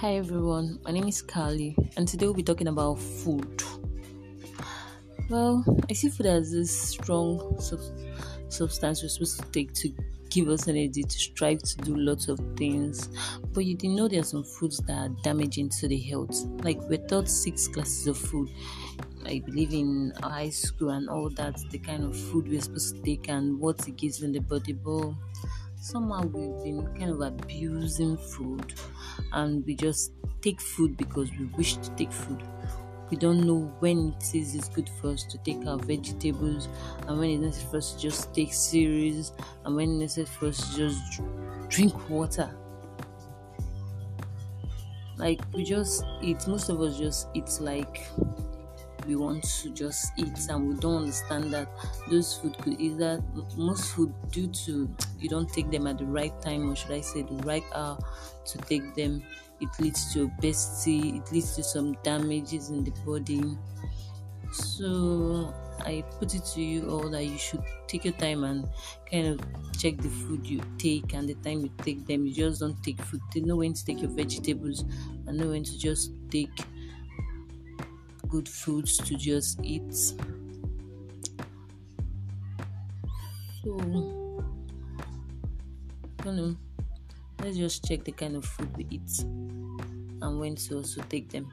Hi everyone, my name is Carly, and today we'll be talking about food. Well, I see food as this strong sub- substance we're supposed to take to give us energy to strive to do lots of things. But you didn't know there are some foods that are damaging to the health. Like we're taught six classes of food. I believe in high school and all that, the kind of food we're supposed to take and what it gives in the body. But somehow we've been kind of abusing food and we just take food because we wish to take food. We don't know when it says it's good for us to take our vegetables and when it's necessary for us to just take cereals and when it's necessary for us to just drink water. Like we just eat most of us just eat like we want to just eat and we don't understand that those food could either most food due to you don't take them at the right time or should i say the right hour to take them it leads to obesity it leads to some damages in the body. So i put it to you all that you should take your time and kind of check the food you take and the time you take them. You just don't take food. You know when to take your vegetables and know when to just take good foods to just eat. So, you know, let's just check the kind of food we eat and when to also take them.